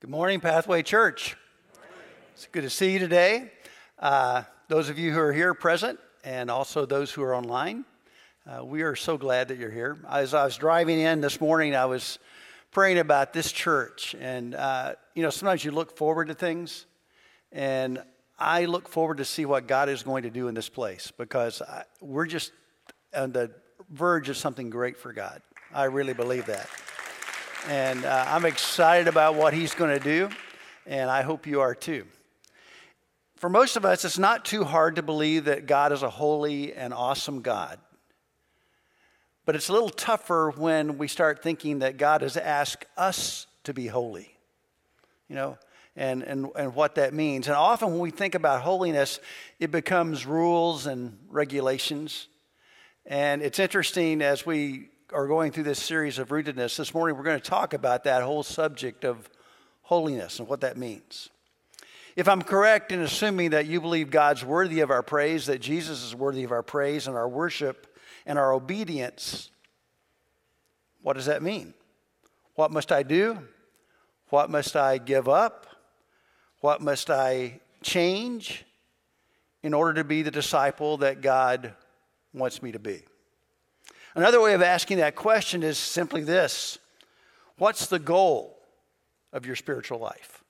Good morning, Pathway Church. It's good to see you today. Uh, those of you who are here present, and also those who are online, uh, we are so glad that you're here. As I was driving in this morning, I was praying about this church, and uh, you know, sometimes you look forward to things, and I look forward to see what God is going to do in this place because I, we're just on the verge of something great for God. I really believe that. And uh, I'm excited about what he's going to do, and I hope you are too. For most of us, it's not too hard to believe that God is a holy and awesome God. But it's a little tougher when we start thinking that God has asked us to be holy, you know, and, and, and what that means. And often when we think about holiness, it becomes rules and regulations. And it's interesting as we are going through this series of rootedness, this morning we're going to talk about that whole subject of holiness and what that means. If I'm correct in assuming that you believe God's worthy of our praise, that Jesus is worthy of our praise and our worship and our obedience, what does that mean? What must I do? What must I give up? What must I change in order to be the disciple that God wants me to be? Another way of asking that question is simply this What's the goal of your spiritual life?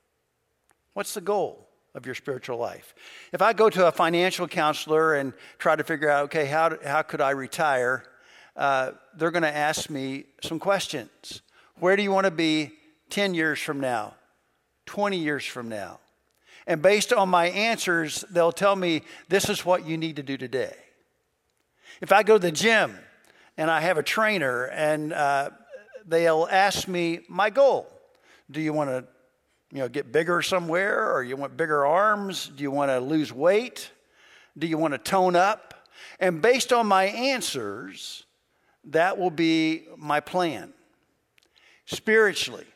What's the goal of your spiritual life? If I go to a financial counselor and try to figure out, okay, how, how could I retire? Uh, they're going to ask me some questions. Where do you want to be 10 years from now, 20 years from now? And based on my answers, they'll tell me this is what you need to do today. If I go to the gym and I have a trainer, and uh, they'll ask me my goal. Do you want to, you know, get bigger somewhere, or you want bigger arms? Do you want to lose weight? Do you want to tone up? And based on my answers, that will be my plan. Spiritually,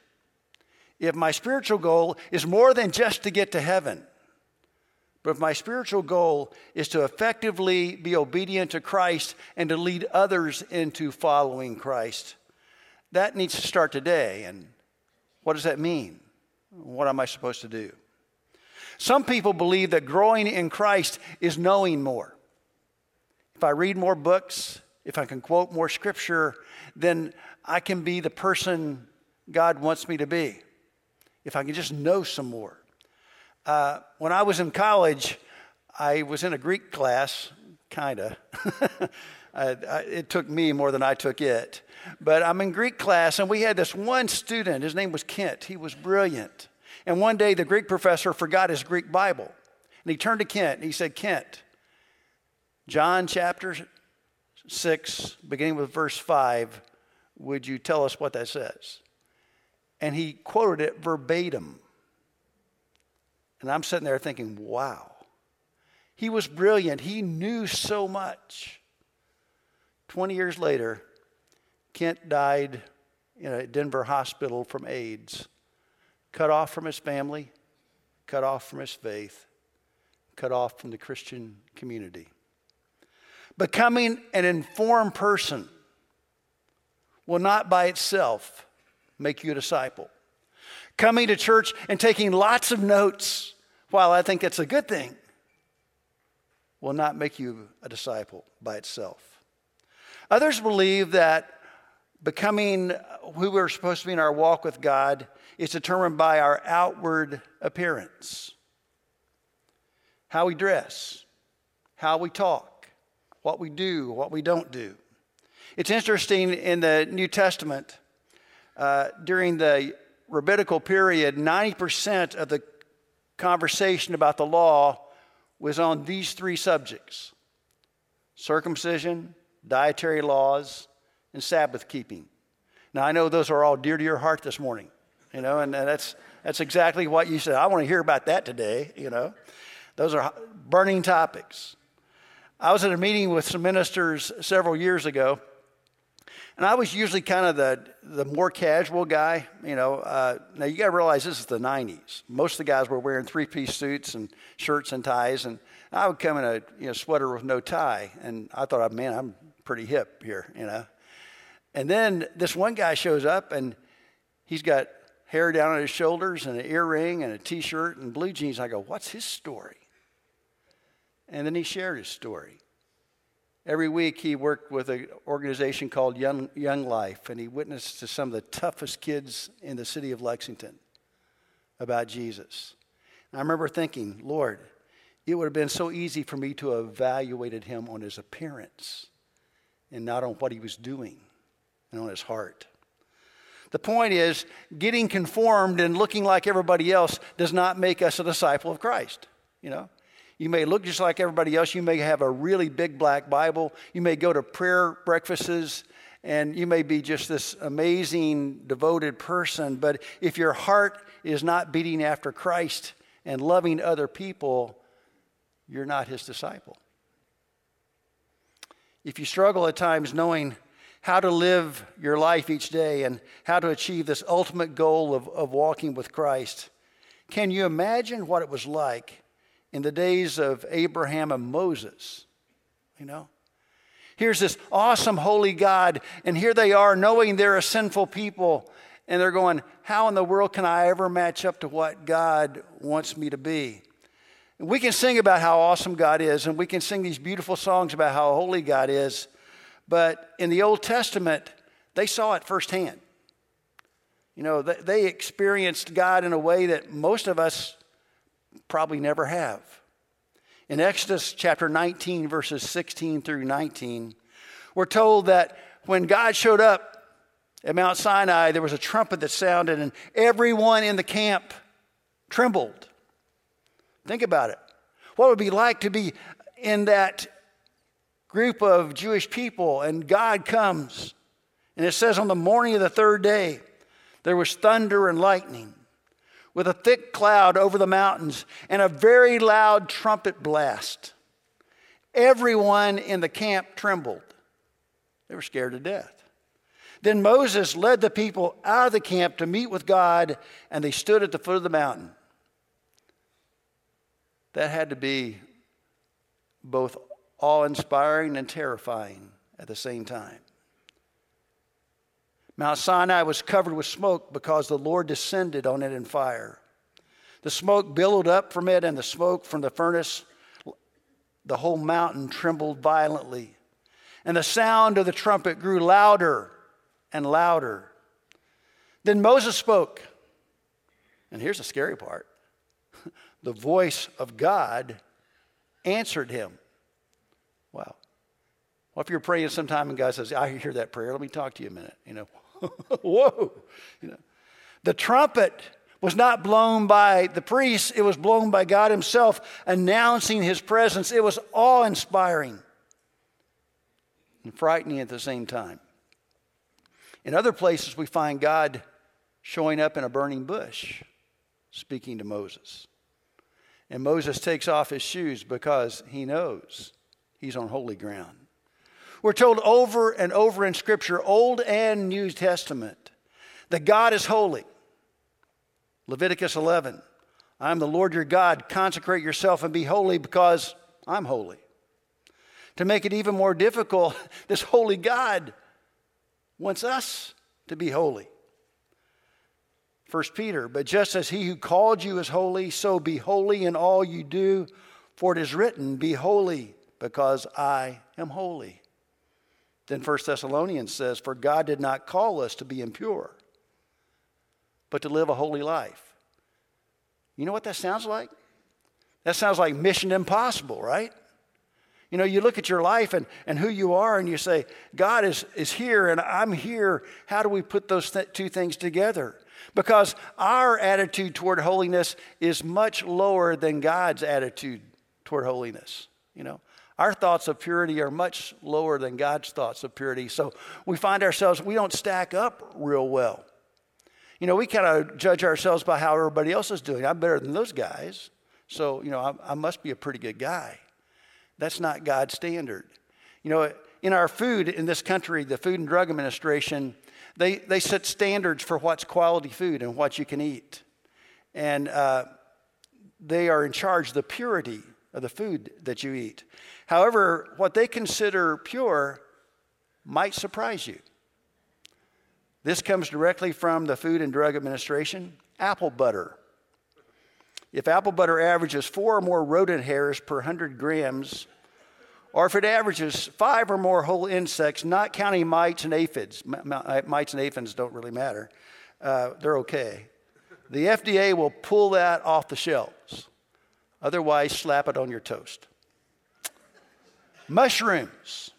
if my spiritual goal is more than just to get to heaven, but if my spiritual goal is to effectively be obedient to Christ and to lead others into following Christ, that needs to start today. And what does that mean? What am I supposed to do? Some people believe that growing in Christ is knowing more. If I read more books, if I can quote more scripture, then I can be the person God wants me to be. If I can just know some more. Uh, when I was in college, I was in a Greek class, kind of. it took me more than I took it. But I'm in Greek class, and we had this one student. His name was Kent. He was brilliant. And one day, the Greek professor forgot his Greek Bible. And he turned to Kent and he said, Kent, John chapter 6, beginning with verse 5, would you tell us what that says? And he quoted it verbatim. And I'm sitting there thinking, wow. He was brilliant. He knew so much. 20 years later, Kent died in a Denver hospital from AIDS, cut off from his family, cut off from his faith, cut off from the Christian community. Becoming an informed person will not by itself make you a disciple. Coming to church and taking lots of notes while I think it's a good thing, will not make you a disciple by itself. Others believe that becoming who we're supposed to be in our walk with God is determined by our outward appearance how we dress, how we talk, what we do, what we don't do. It's interesting in the New Testament, uh, during the rabbinical period, 90% of the conversation about the law was on these three subjects circumcision, dietary laws, and Sabbath keeping. Now, I know those are all dear to your heart this morning, you know, and that's, that's exactly what you said. I want to hear about that today, you know. Those are burning topics. I was at a meeting with some ministers several years ago and I was usually kind of the, the more casual guy, you know. Uh, now you got to realize this is the 90s. Most of the guys were wearing three piece suits and shirts and ties, and I would come in a you know, sweater with no tie. And I thought, man, I'm pretty hip here, you know. And then this one guy shows up and he's got hair down on his shoulders and an earring and a t shirt and blue jeans. I go, What's his story? And then he shared his story. Every week he worked with an organization called Young, Young Life, and he witnessed to some of the toughest kids in the city of Lexington about Jesus. And I remember thinking, Lord, it would have been so easy for me to have evaluated him on his appearance and not on what he was doing and on his heart. The point is, getting conformed and looking like everybody else does not make us a disciple of Christ. You know, you may look just like everybody else. You may have a really big black Bible. You may go to prayer breakfasts and you may be just this amazing, devoted person. But if your heart is not beating after Christ and loving other people, you're not his disciple. If you struggle at times knowing how to live your life each day and how to achieve this ultimate goal of, of walking with Christ, can you imagine what it was like in the days of Abraham and Moses. You know? Here's this awesome holy God, and here they are knowing they're a sinful people, and they're going, How in the world can I ever match up to what God wants me to be? And we can sing about how awesome God is, and we can sing these beautiful songs about how holy God is, but in the Old Testament, they saw it firsthand. You know, they experienced God in a way that most of us probably never have. In Exodus chapter 19, verses 16 through 19, we're told that when God showed up at Mount Sinai, there was a trumpet that sounded, and everyone in the camp trembled. Think about it. What would it be like to be in that group of Jewish people, and God comes, and it says on the morning of the third day, there was thunder and lightning with a thick cloud over the mountains and a very loud trumpet blast. Everyone in the camp trembled. They were scared to death. Then Moses led the people out of the camp to meet with God, and they stood at the foot of the mountain. That had to be both awe inspiring and terrifying at the same time. Mount Sinai was covered with smoke because the Lord descended on it in fire. The smoke billowed up from it, and the smoke from the furnace, the whole mountain trembled violently. And the sound of the trumpet grew louder and louder. Then Moses spoke. And here's the scary part the voice of God answered him. Wow. Well, if you're praying sometime and God says, I hear that prayer. Let me talk to you a minute. You know, Whoa. You know, the trumpet was not blown by the priests, it was blown by God Himself, announcing His presence. It was awe inspiring and frightening at the same time. In other places, we find God showing up in a burning bush, speaking to Moses. And Moses takes off his shoes because he knows he's on holy ground. We're told over and over in Scripture, Old and New Testament, that God is holy. Leviticus 11, I'm the Lord your God. Consecrate yourself and be holy because I'm holy. To make it even more difficult, this holy God wants us to be holy. 1 Peter, but just as he who called you is holy, so be holy in all you do, for it is written, Be holy, because I am holy. Then 1 Thessalonians says, For God did not call us to be impure, but to live a holy life. You know what that sounds like? That sounds like mission impossible, right? You know, you look at your life and, and who you are, and you say, God is, is here and I'm here. How do we put those th- two things together? Because our attitude toward holiness is much lower than God's attitude toward holiness. You know, our thoughts of purity are much lower than God's thoughts of purity. So we find ourselves, we don't stack up real well. You know, we kind of judge ourselves by how everybody else is doing. I'm better than those guys. So, you know, I, I must be a pretty good guy. That's not God's standard. You know, in our food in this country, the Food and Drug Administration, they, they set standards for what's quality food and what you can eat. And uh, they are in charge of the purity of the food that you eat. However, what they consider pure might surprise you. This comes directly from the Food and Drug Administration. Apple butter. If apple butter averages four or more rodent hairs per 100 grams, or if it averages five or more whole insects, not counting mites and aphids, mites and aphids don't really matter, uh, they're okay. The FDA will pull that off the shelves. Otherwise, slap it on your toast. Mushrooms.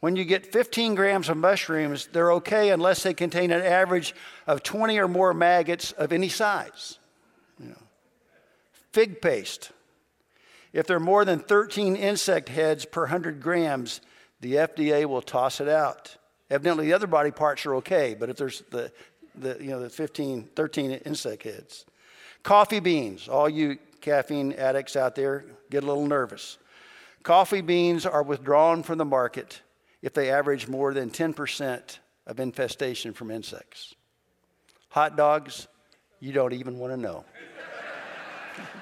When you get 15 grams of mushrooms, they're okay unless they contain an average of 20 or more maggots of any size. You know. Fig paste. If there are more than 13 insect heads per 100 grams, the FDA will toss it out. Evidently, the other body parts are okay, but if there's the, the, you know, the 15, 13 insect heads. Coffee beans, all you caffeine addicts out there get a little nervous. Coffee beans are withdrawn from the market if they average more than 10% of infestation from insects. Hot dogs, you don't even want to know.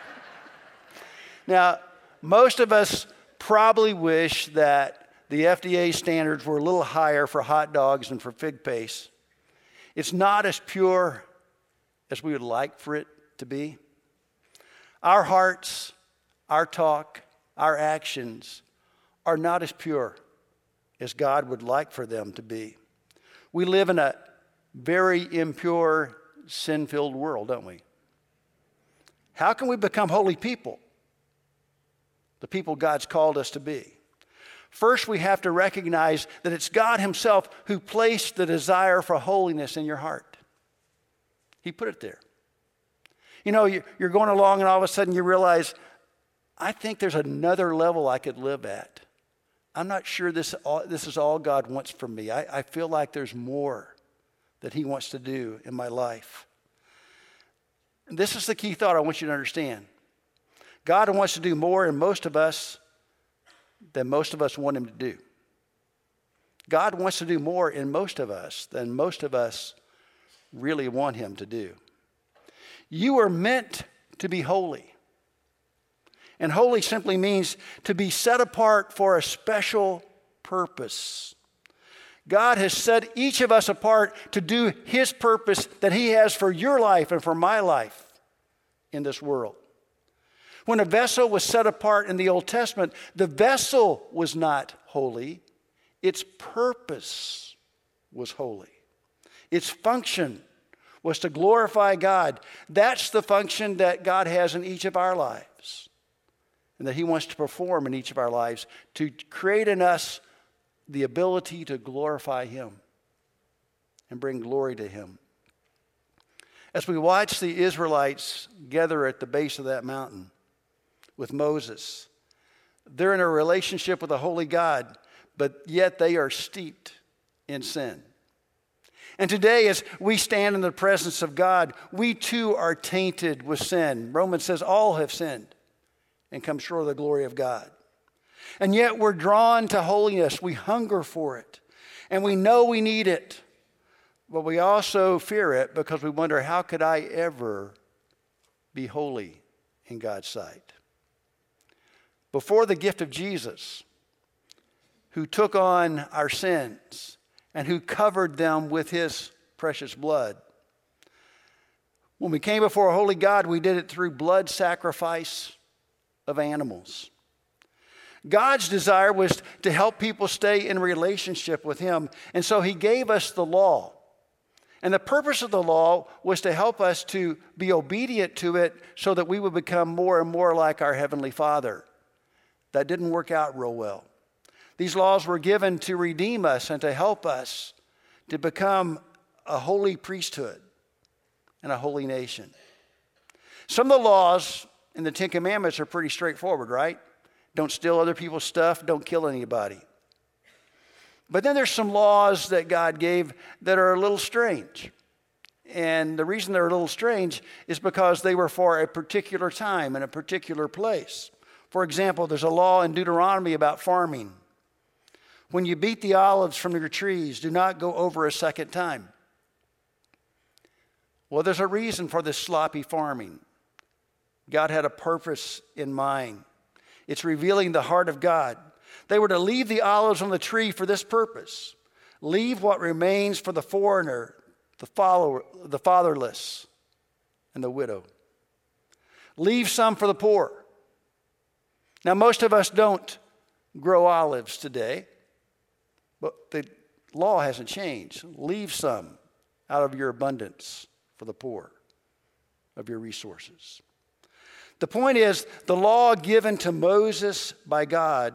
now, most of us probably wish that the FDA standards were a little higher for hot dogs and for fig paste. It's not as pure as we would like for it to be. Our hearts, our talk, our actions are not as pure as God would like for them to be. We live in a very impure, sin filled world, don't we? How can we become holy people? The people God's called us to be. First, we have to recognize that it's God Himself who placed the desire for holiness in your heart. He put it there. You know, you're going along and all of a sudden you realize, I think there's another level I could live at. I'm not sure this, this is all God wants from me. I, I feel like there's more that He wants to do in my life. And this is the key thought I want you to understand. God wants to do more in most of us than most of us want Him to do. God wants to do more in most of us than most of us really want Him to do. You are meant to be holy. And holy simply means to be set apart for a special purpose. God has set each of us apart to do His purpose that He has for your life and for my life in this world. When a vessel was set apart in the Old Testament, the vessel was not holy, its purpose was holy. Its function was to glorify God. That's the function that God has in each of our lives and that He wants to perform in each of our lives to create in us the ability to glorify Him and bring glory to Him. As we watch the Israelites gather at the base of that mountain with Moses, they're in a relationship with a holy God, but yet they are steeped in sin. And today, as we stand in the presence of God, we too are tainted with sin. Romans says all have sinned and come short of the glory of God. And yet we're drawn to holiness. We hunger for it. And we know we need it. But we also fear it because we wonder how could I ever be holy in God's sight? Before the gift of Jesus, who took on our sins, and who covered them with his precious blood. When we came before a holy God, we did it through blood sacrifice of animals. God's desire was to help people stay in relationship with Him, and so He gave us the law. And the purpose of the law was to help us to be obedient to it so that we would become more and more like our Heavenly Father. That didn't work out real well. These laws were given to redeem us and to help us to become a holy priesthood and a holy nation. Some of the laws in the Ten Commandments are pretty straightforward, right? Don't steal other people's stuff, don't kill anybody. But then there's some laws that God gave that are a little strange. And the reason they're a little strange is because they were for a particular time and a particular place. For example, there's a law in Deuteronomy about farming. When you beat the olives from your trees, do not go over a second time. Well, there's a reason for this sloppy farming. God had a purpose in mind. It's revealing the heart of God. They were to leave the olives on the tree for this purpose leave what remains for the foreigner the, follower, the fatherless, and the widow. Leave some for the poor. Now, most of us don't grow olives today, but the law hasn't changed. Leave some out of your abundance for the poor of your resources. The point is, the law given to Moses by God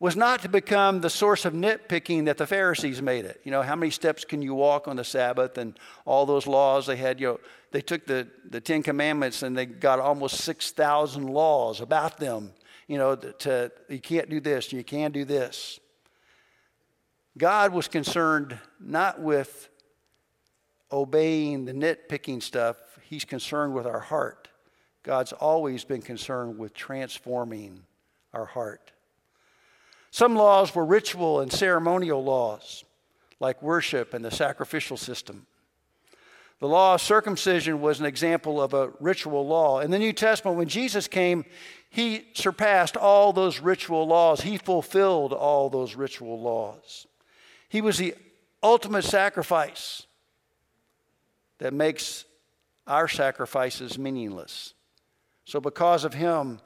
was not to become the source of nitpicking that the Pharisees made it. You know, how many steps can you walk on the Sabbath and all those laws they had, you know, they took the, the Ten Commandments and they got almost 6,000 laws about them. You know, to, you can't do this, you can do this. God was concerned not with obeying the nitpicking stuff, He's concerned with our heart. God's always been concerned with transforming our heart. Some laws were ritual and ceremonial laws, like worship and the sacrificial system. The law of circumcision was an example of a ritual law. In the New Testament, when Jesus came, he surpassed all those ritual laws. He fulfilled all those ritual laws. He was the ultimate sacrifice that makes our sacrifices meaningless. So, because of him,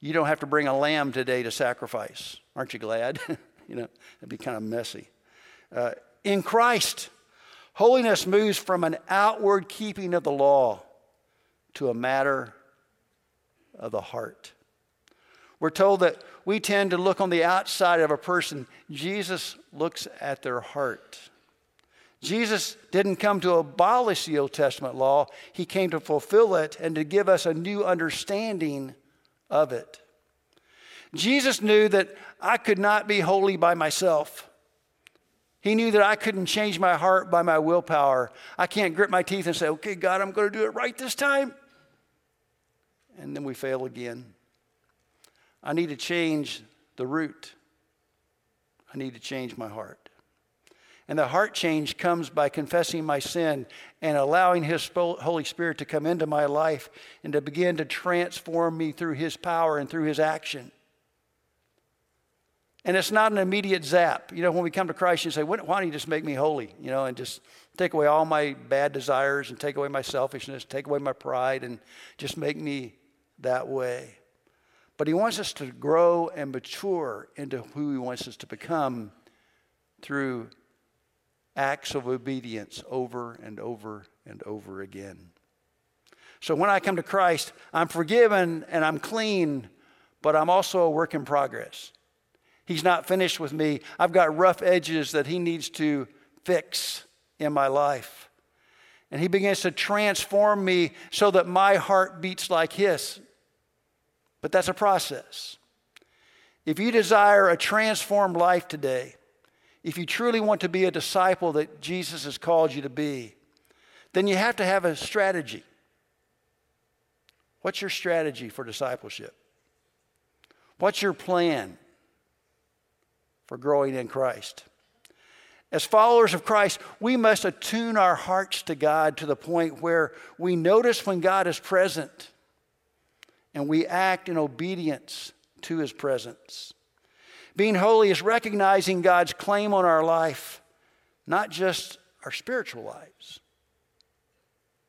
you don't have to bring a lamb today to sacrifice. Aren't you glad? you know, it'd be kind of messy. Uh, in Christ, holiness moves from an outward keeping of the law to a matter of the heart. We're told that we tend to look on the outside of a person. Jesus looks at their heart. Jesus didn't come to abolish the Old Testament law, he came to fulfill it and to give us a new understanding of it. Jesus knew that I could not be holy by myself. He knew that I couldn't change my heart by my willpower. I can't grit my teeth and say, okay, God, I'm going to do it right this time. And then we fail again. I need to change the root. I need to change my heart. And the heart change comes by confessing my sin and allowing His Holy Spirit to come into my life and to begin to transform me through His power and through His action. And it's not an immediate zap. You know, when we come to Christ, you say, why don't you just make me holy? You know, and just take away all my bad desires and take away my selfishness, take away my pride, and just make me that way. But He wants us to grow and mature into who He wants us to become through acts of obedience over and over and over again. So when I come to Christ, I'm forgiven and I'm clean, but I'm also a work in progress. He's not finished with me. I've got rough edges that He needs to fix in my life. And He begins to transform me so that my heart beats like His. But that's a process. If you desire a transformed life today, if you truly want to be a disciple that Jesus has called you to be, then you have to have a strategy. What's your strategy for discipleship? What's your plan for growing in Christ? As followers of Christ, we must attune our hearts to God to the point where we notice when God is present and we act in obedience to his presence. Being holy is recognizing God's claim on our life, not just our spiritual lives,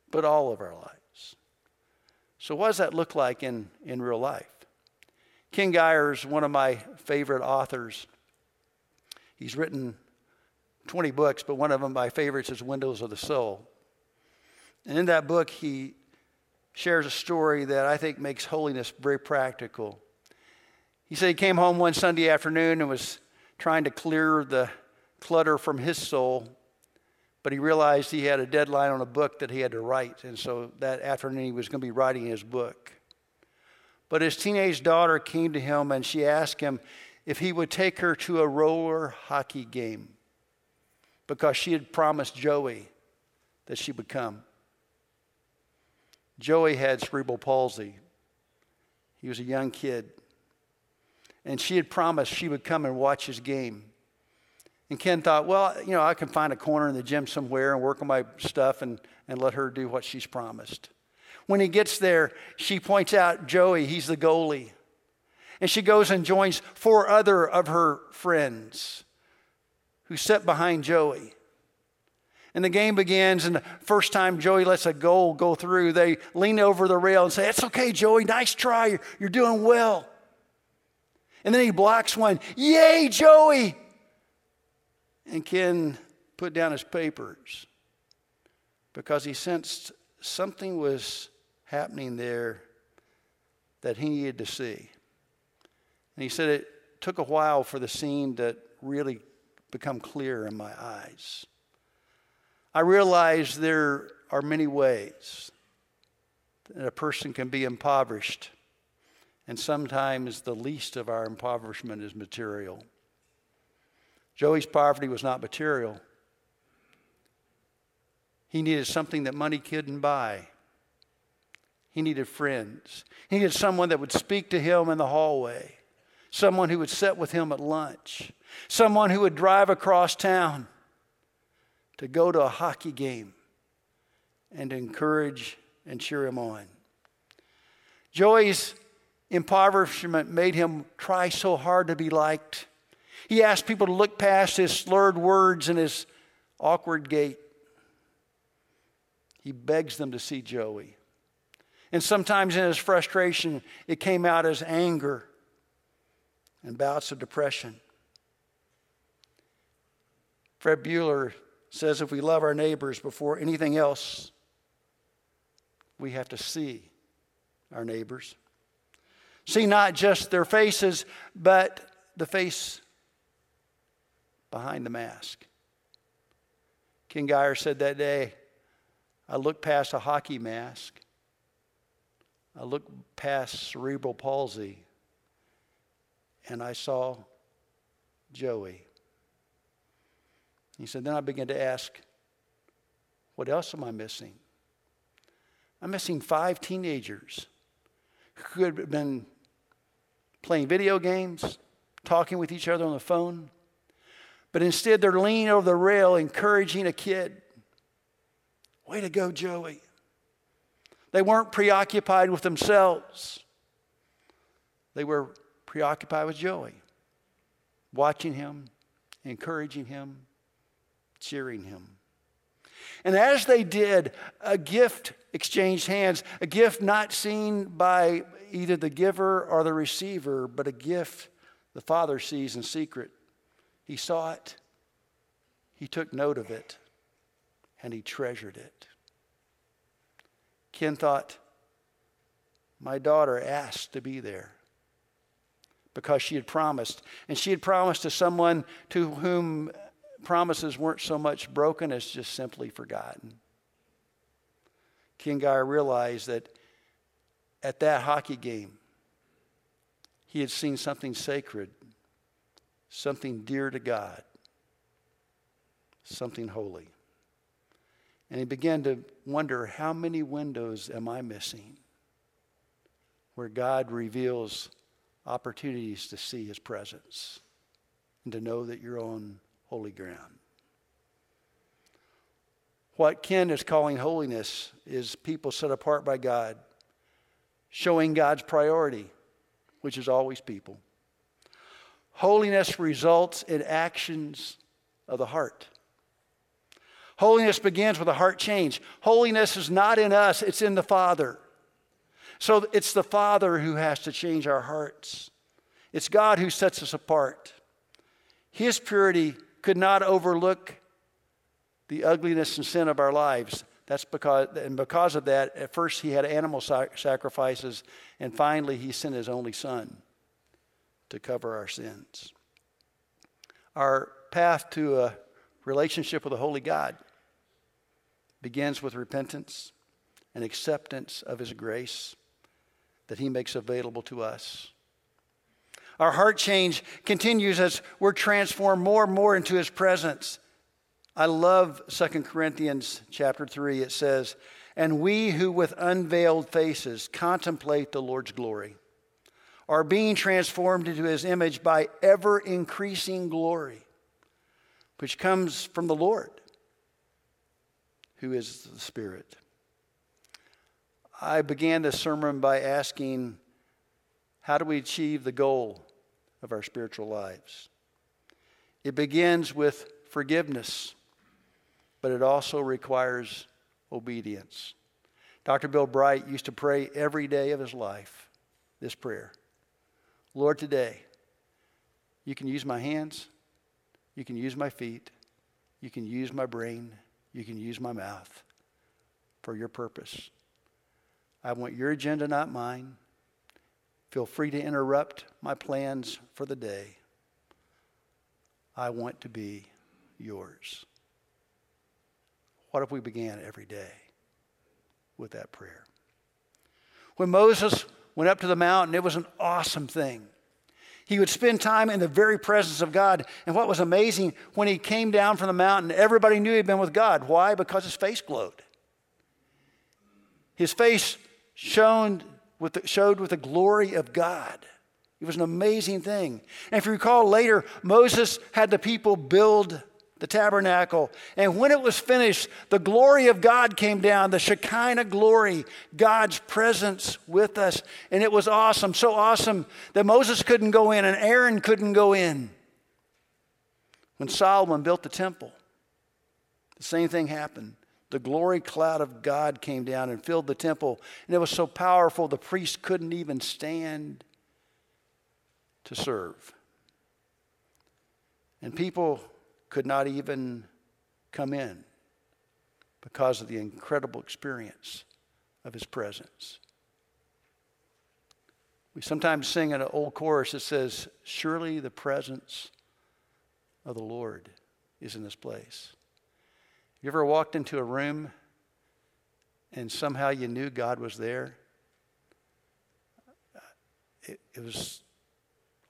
but all of our lives. So, what does that look like in, in real life? Ken Gire is one of my favorite authors. He's written 20 books, but one of them, my favorites, is Windows of the Soul. And in that book, he shares a story that I think makes holiness very practical. He said he came home one Sunday afternoon and was trying to clear the clutter from his soul, but he realized he had a deadline on a book that he had to write. And so that afternoon he was going to be writing his book. But his teenage daughter came to him and she asked him if he would take her to a roller hockey game because she had promised Joey that she would come. Joey had cerebral palsy. He was a young kid. And she had promised she would come and watch his game. And Ken thought, well, you know, I can find a corner in the gym somewhere and work on my stuff and, and let her do what she's promised. When he gets there, she points out Joey, he's the goalie. And she goes and joins four other of her friends who sit behind Joey. And the game begins, and the first time Joey lets a goal go through, they lean over the rail and say, It's okay, Joey, nice try, you're, you're doing well. And then he blocks one, Yay, Joey! And Ken put down his papers because he sensed something was happening there that he needed to see. And he said it took a while for the scene to really become clear in my eyes. I realized there are many ways that a person can be impoverished, and sometimes the least of our impoverishment is material. Joey's poverty was not material. He needed something that money couldn't buy. He needed friends. He needed someone that would speak to him in the hallway, someone who would sit with him at lunch, someone who would drive across town to go to a hockey game and encourage and cheer him on. Joey's impoverishment made him try so hard to be liked. He asked people to look past his slurred words and his awkward gait. He begs them to see Joey. And sometimes in his frustration, it came out as anger and bouts of depression. Fred Buechner says if we love our neighbors before anything else, we have to see our neighbors. See not just their faces, but the face behind the mask. Ken Gire said that day, I looked past a hockey mask I looked past cerebral palsy and I saw Joey. He said, Then I began to ask, What else am I missing? I'm missing five teenagers who have been playing video games, talking with each other on the phone, but instead they're leaning over the rail, encouraging a kid. Way to go, Joey. They weren't preoccupied with themselves, they were preoccupied with Joey, watching him, encouraging him, cheering him. And as they did, a gift exchanged hands, a gift not seen by either the giver or the receiver, but a gift the Father sees in secret. He saw it, he took note of it, and he treasured it. Ken thought, my daughter asked to be there because she had promised. And she had promised to someone to whom promises weren't so much broken as just simply forgotten. Ken Gire realized that at that hockey game, he had seen something sacred, something dear to God, something holy. And he began to wonder how many windows am I missing where God reveals opportunities to see his presence and to know that you're on holy ground. What Ken is calling holiness is people set apart by God, showing God's priority, which is always people. Holiness results in actions of the heart. Holiness begins with a heart change. Holiness is not in us, it's in the Father. So it's the Father who has to change our hearts. It's God who sets us apart. His purity could not overlook the ugliness and sin of our lives. That's because, and because of that, at first he had animal sacrifices, and finally he sent his only son to cover our sins. Our path to a relationship with a holy God begins with repentance and acceptance of His grace that He makes available to us. Our heart change continues as we're transformed more and more into His presence. I love 2 Corinthians chapter 3. It says, And we who with unveiled faces contemplate the Lord's glory are being transformed into His image by ever increasing glory, which comes from the Lord who is the Spirit. I began this sermon by asking, how do we achieve the goal of our spiritual lives? It begins with forgiveness. But it also requires obedience. Dr. Bill Bright used to pray every day of his life this prayer Lord, today, you can use my hands, you can use my feet, you can use my brain, you can use my mouth for your purpose. I want your agenda, not mine. Feel free to interrupt my plans for the day. I want to be yours. What if we began every day with that prayer? When Moses went up to the mountain, it was an awesome thing. He would spend time in the very presence of God. And what was amazing, when he came down from the mountain, everybody knew he'd been with God. Why? Because his face glowed. His face shone with the, showed with the glory of God. It was an amazing thing. And if you recall later, Moses had the people build the tabernacle. And when it was finished, the glory of God came down, the Shekinah glory, God's presence with us. And it was awesome, so awesome that Moses couldn't go in and Aaron couldn't go in. When Solomon built the temple, the same thing happened. The glory cloud of God came down and filled the temple. And it was so powerful, the priests couldn't even stand to serve. And people could not even come in because of the incredible experience of his presence. We sometimes sing an old chorus that says, Surely the presence of the Lord is in this place. You ever walked into a room and somehow you knew God was there? It, it was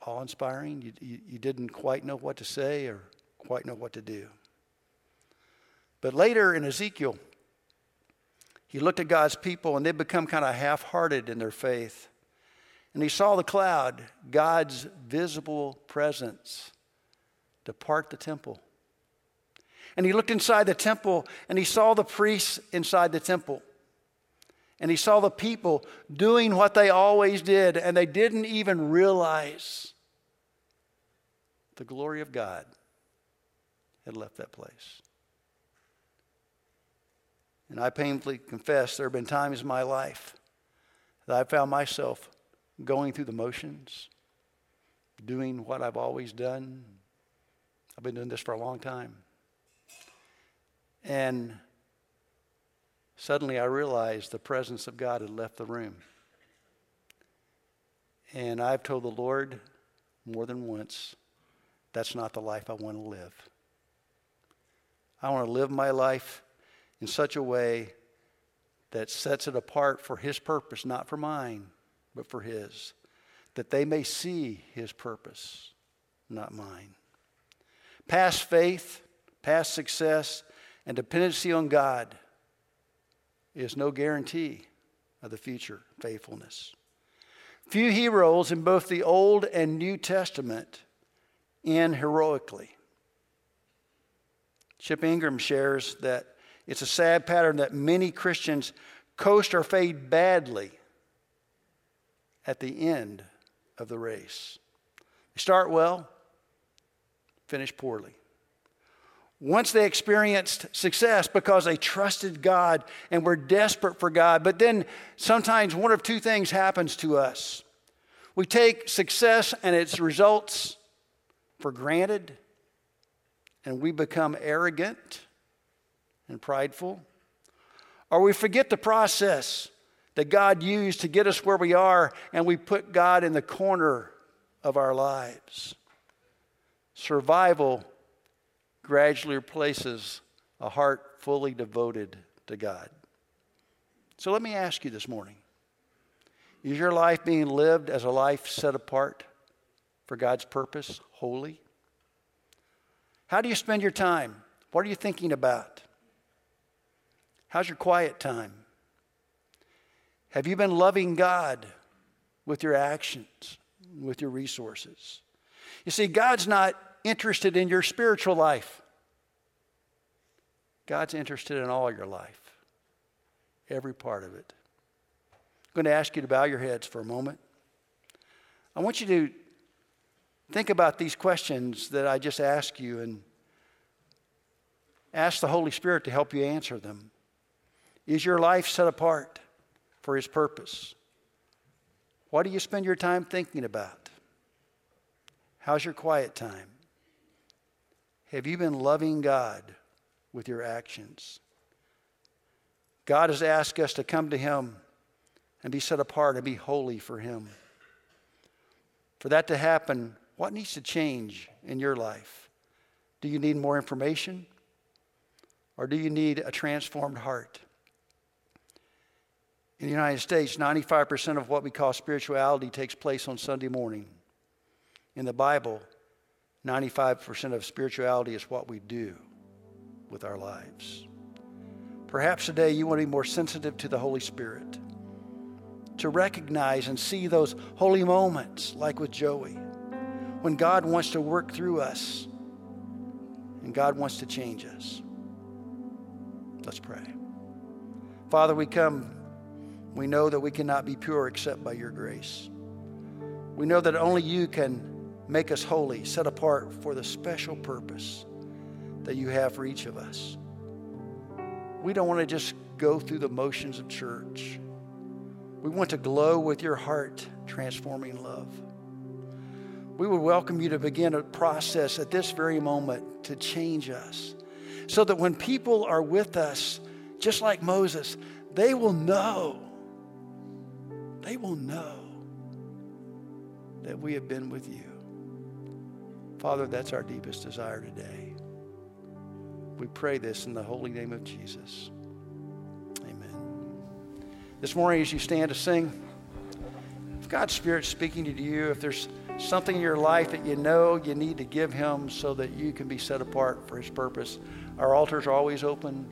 awe inspiring. You, you, you didn't quite know what to say or quite know what to do. But later in Ezekiel, he looked at God's people and they'd become kind of half hearted in their faith. And he saw the cloud, God's visible presence, depart the temple. And he looked inside the temple and he saw the priests inside the temple. And he saw the people doing what they always did, and they didn't even realize the glory of God had left that place. And I painfully confess there have been times in my life that I found myself going through the motions, doing what I've always done. I've been doing this for a long time. And suddenly I realized the presence of God had left the room. And I've told the Lord more than once, that's not the life I want to live. I want to live my life in such a way that sets it apart for His purpose, not for mine, but for His. That they may see His purpose, not mine. Past faith, past success, and dependency on God is no guarantee of the future faithfulness. Few heroes in both the Old and New Testament end heroically. Chip Ingram shares that it's a sad pattern that many Christians coast or fade badly at the end of the race. They start well, finish poorly. Once they experienced success because they trusted God and were desperate for God, but then sometimes one of two things happens to us. We take success and its results for granted, and we become arrogant and prideful, or we forget the process that God used to get us where we are and we put God in the corner of our lives. Survival gradually replaces a heart fully devoted to God. So let me ask you this morning is your life being lived as a life set apart for God's purpose, holy? How do you spend your time? What are you thinking about? How's your quiet time? Have you been loving God with your actions, with your resources? You see, God's not interested in your spiritual life. God's interested in all your life, every part of it. I'm going to ask you to bow your heads for a moment. I want you to think about these questions that I just asked you and Ask the Holy Spirit to help you answer them. Is your life set apart for His purpose? What do you spend your time thinking about? How's your quiet time? Have you been loving God with your actions? God has asked us to come to Him and be set apart and be holy for Him. For that to happen, what needs to change in your life? Do you need more information? Or do you need a transformed heart? In the United States, 95% of what we call spirituality takes place on Sunday morning. In the Bible, 95% of spirituality is what we do with our lives. Perhaps today you want to be more sensitive to the Holy Spirit, to recognize and see those holy moments, like with Joey, when God wants to work through us and God wants to change us. Let's pray. Father, we come we know that we cannot be pure except by your grace. We know that only you can make us holy, set apart for the special purpose that you have for each of us. We don't want to just go through the motions of church. We want to glow with your heart transforming love. We would welcome you to begin a process at this very moment to change us so that when people are with us, just like Moses, they will know they will know that we have been with you. Father, that's our deepest desire today. We pray this in the holy name of Jesus. Amen. This morning, as you stand to sing, if God's Spirit's speaking to you, if there's something in your life that you know you need to give Him so that you can be set apart for His purpose, our altars are always open.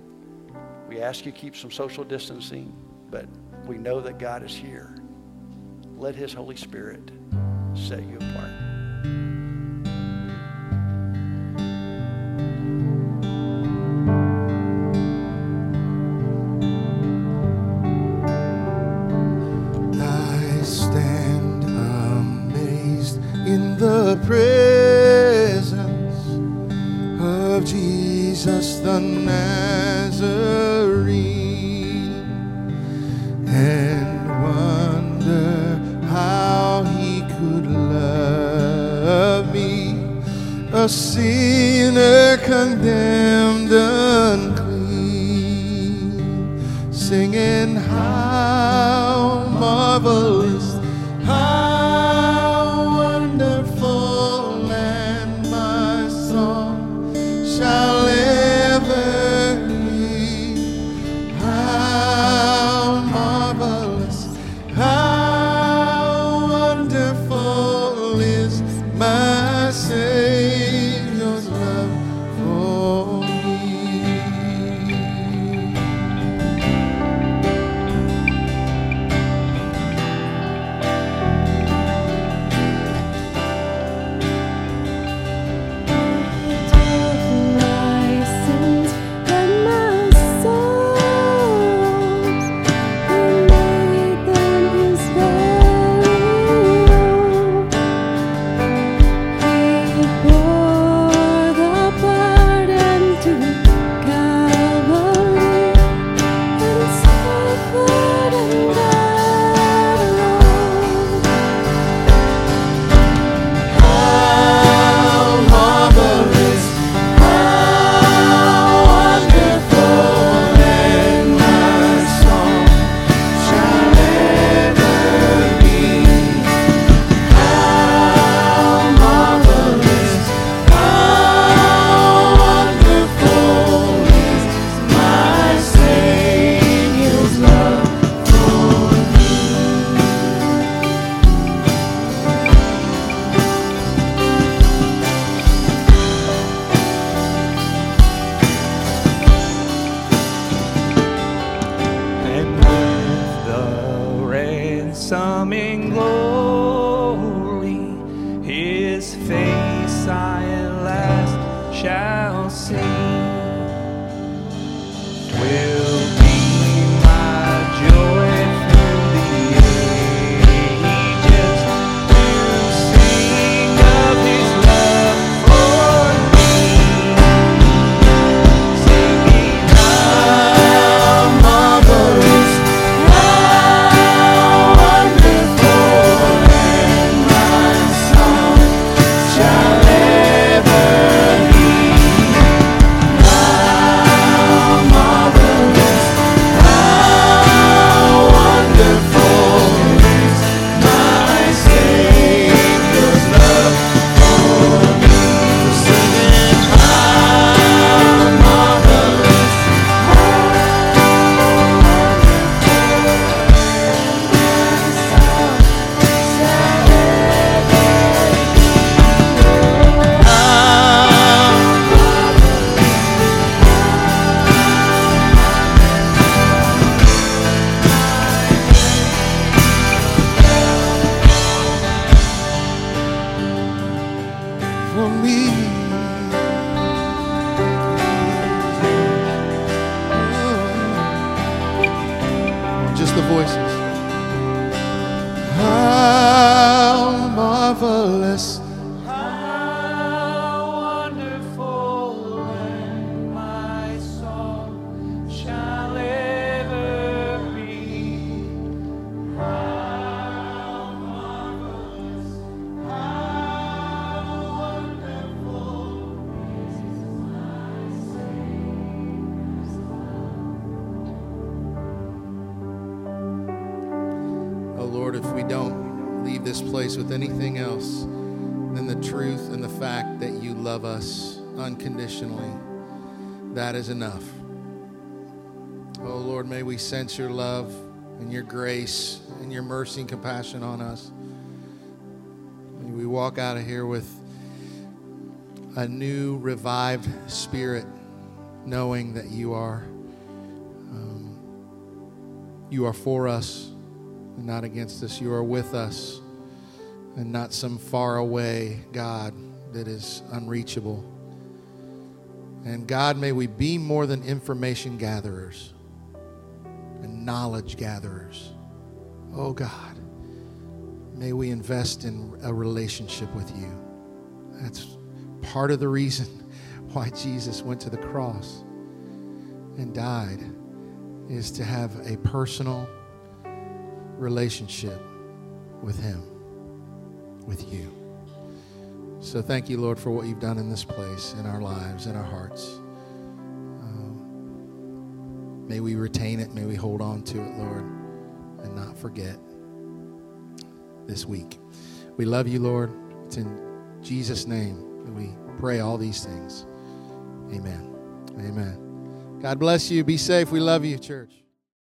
We ask you keep some social distancing, but we know that God is here. Let His Holy Spirit set you apart. Sense your love and your grace and your mercy and compassion on us. May we walk out of here with a new revived spirit, knowing that you are um, you are for us and not against us. You are with us and not some far away God that is unreachable. And God, may we be more than information gatherers and knowledge gatherers. Oh God, may we invest in a relationship with you. That's part of the reason why Jesus went to the cross and died is to have a personal relationship with him, with you. So thank you, Lord, for what you've done in this place, in our lives, in our hearts. May we retain it. May we hold on to it, Lord, and not forget this week. We love you, Lord. It's in Jesus' name that we pray all these things. Amen. Amen. God bless you. Be safe. We love you, church.